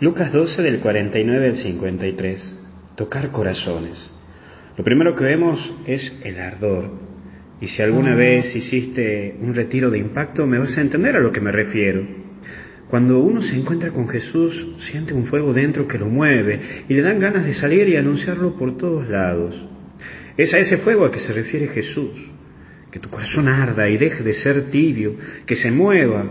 Lucas 12 del 49 al 53. Tocar corazones. Lo primero que vemos es el ardor. Y si alguna vez hiciste un retiro de impacto, me vas a entender a lo que me refiero. Cuando uno se encuentra con Jesús, siente un fuego dentro que lo mueve y le dan ganas de salir y anunciarlo por todos lados. Es a ese fuego a que se refiere Jesús. Que tu corazón arda y deje de ser tibio, que se mueva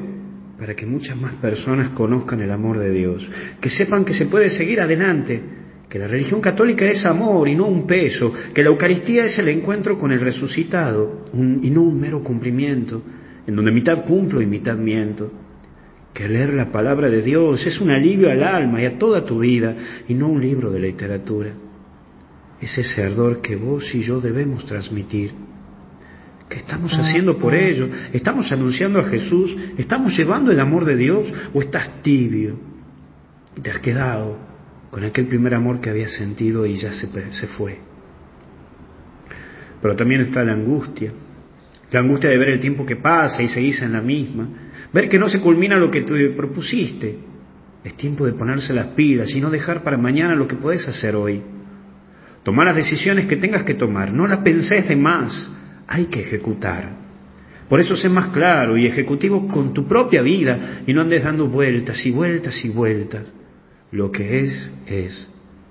para que muchas más personas conozcan el amor de Dios, que sepan que se puede seguir adelante, que la religión católica es amor y no un peso, que la Eucaristía es el encuentro con el resucitado y no un mero cumplimiento, en donde mitad cumplo y mitad miento, que leer la palabra de Dios es un alivio al alma y a toda tu vida y no un libro de literatura. Es ese ardor que vos y yo debemos transmitir ¿Qué estamos haciendo por ello? ¿Estamos anunciando a Jesús? ¿Estamos llevando el amor de Dios? ¿O estás tibio? Y te has quedado con aquel primer amor que habías sentido y ya se, se fue. Pero también está la angustia. La angustia de ver el tiempo que pasa y seguís en la misma. Ver que no se culmina lo que te propusiste. Es tiempo de ponerse las pilas y no dejar para mañana lo que puedes hacer hoy. Tomar las decisiones que tengas que tomar. No las pensés de más hay que ejecutar. Por eso sé más claro y ejecutivo con tu propia vida y no andes dando vueltas y vueltas y vueltas. Lo que es, es,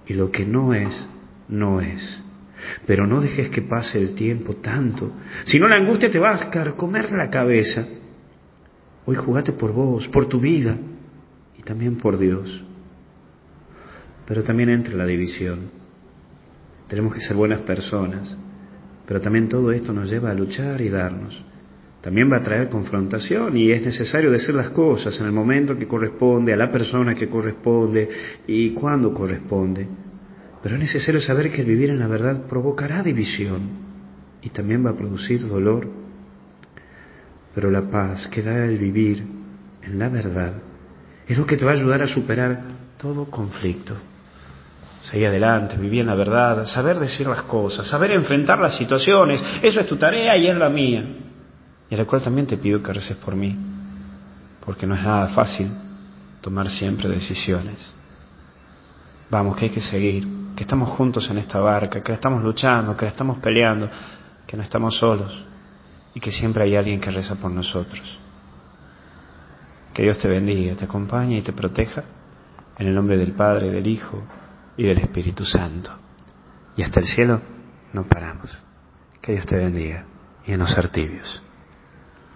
y lo que no es, no es. Pero no dejes que pase el tiempo tanto, si no la angustia te va a carcomer la cabeza. Hoy jugate por vos, por tu vida y también por Dios. Pero también entra la división. Tenemos que ser buenas personas pero también todo esto nos lleva a luchar y darnos. También va a traer confrontación y es necesario decir las cosas en el momento que corresponde, a la persona que corresponde y cuando corresponde. Pero es necesario saber que el vivir en la verdad provocará división y también va a producir dolor. Pero la paz que da el vivir en la verdad es lo que te va a ayudar a superar todo conflicto seguir adelante, vivir en la verdad, saber decir las cosas, saber enfrentar las situaciones. Eso es tu tarea y es la mía. Y a la cual también te pido que reces por mí, porque no es nada fácil tomar siempre decisiones. Vamos, que hay que seguir, que estamos juntos en esta barca, que estamos luchando, que estamos peleando, que no estamos solos y que siempre hay alguien que reza por nosotros. Que Dios te bendiga, te acompañe y te proteja. En el nombre del Padre, del Hijo y del Espíritu Santo. Y hasta el cielo no paramos. Que Dios te bendiga y a no ser tibios.